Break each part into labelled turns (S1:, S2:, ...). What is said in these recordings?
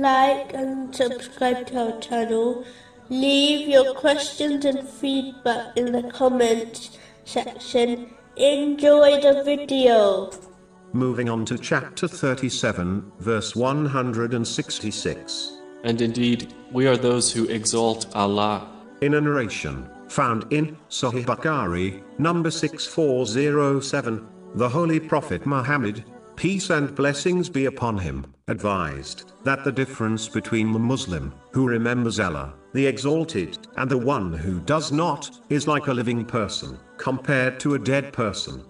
S1: like and subscribe to our channel. Leave your questions and feedback in the comments section. Enjoy the video.
S2: Moving on to chapter 37, verse 166.
S3: And indeed, we are those who exalt Allah.
S2: In a narration found in Sahih Bukhari, number 6407, the Holy Prophet Muhammad, peace and blessings be upon him, advised that the difference between the Muslim who remembers Allah, the Exalted, and the one who does not, is like a living person compared to a dead person.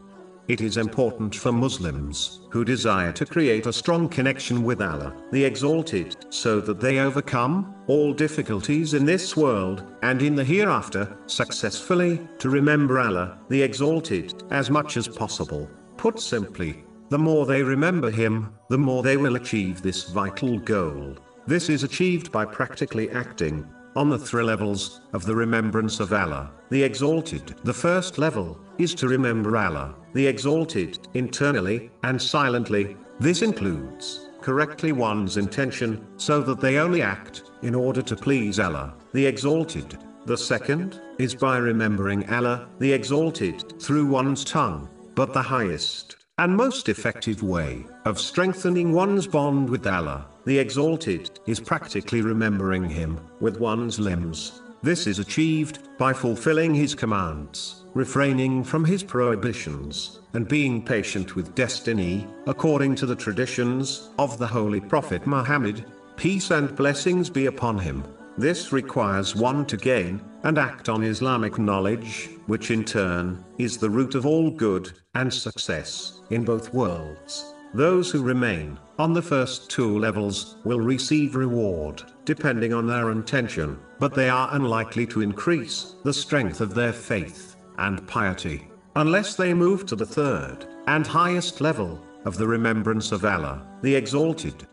S2: It is important for Muslims who desire to create a strong connection with Allah, the Exalted, so that they overcome all difficulties in this world and in the hereafter successfully to remember Allah, the Exalted, as much as possible. Put simply, the more they remember Him, the more they will achieve this vital goal. This is achieved by practically acting on the three levels of the remembrance of Allah, the Exalted. The first level is to remember Allah, the Exalted, internally and silently. This includes correctly one's intention, so that they only act in order to please Allah, the Exalted. The second is by remembering Allah, the Exalted, through one's tongue, but the highest and most effective way of strengthening one's bond with Allah, the Exalted, is practically remembering Him with one's limbs. This is achieved by fulfilling His commands, refraining from His prohibitions, and being patient with destiny, according to the traditions of the Holy Prophet Muhammad, peace and blessings be upon him. This requires one to gain and act on Islamic knowledge, which in turn is the root of all good and success in both worlds. Those who remain on the first two levels will receive reward, depending on their intention, but they are unlikely to increase the strength of their faith and piety unless they move to the third and highest level of the remembrance of Allah, the Exalted.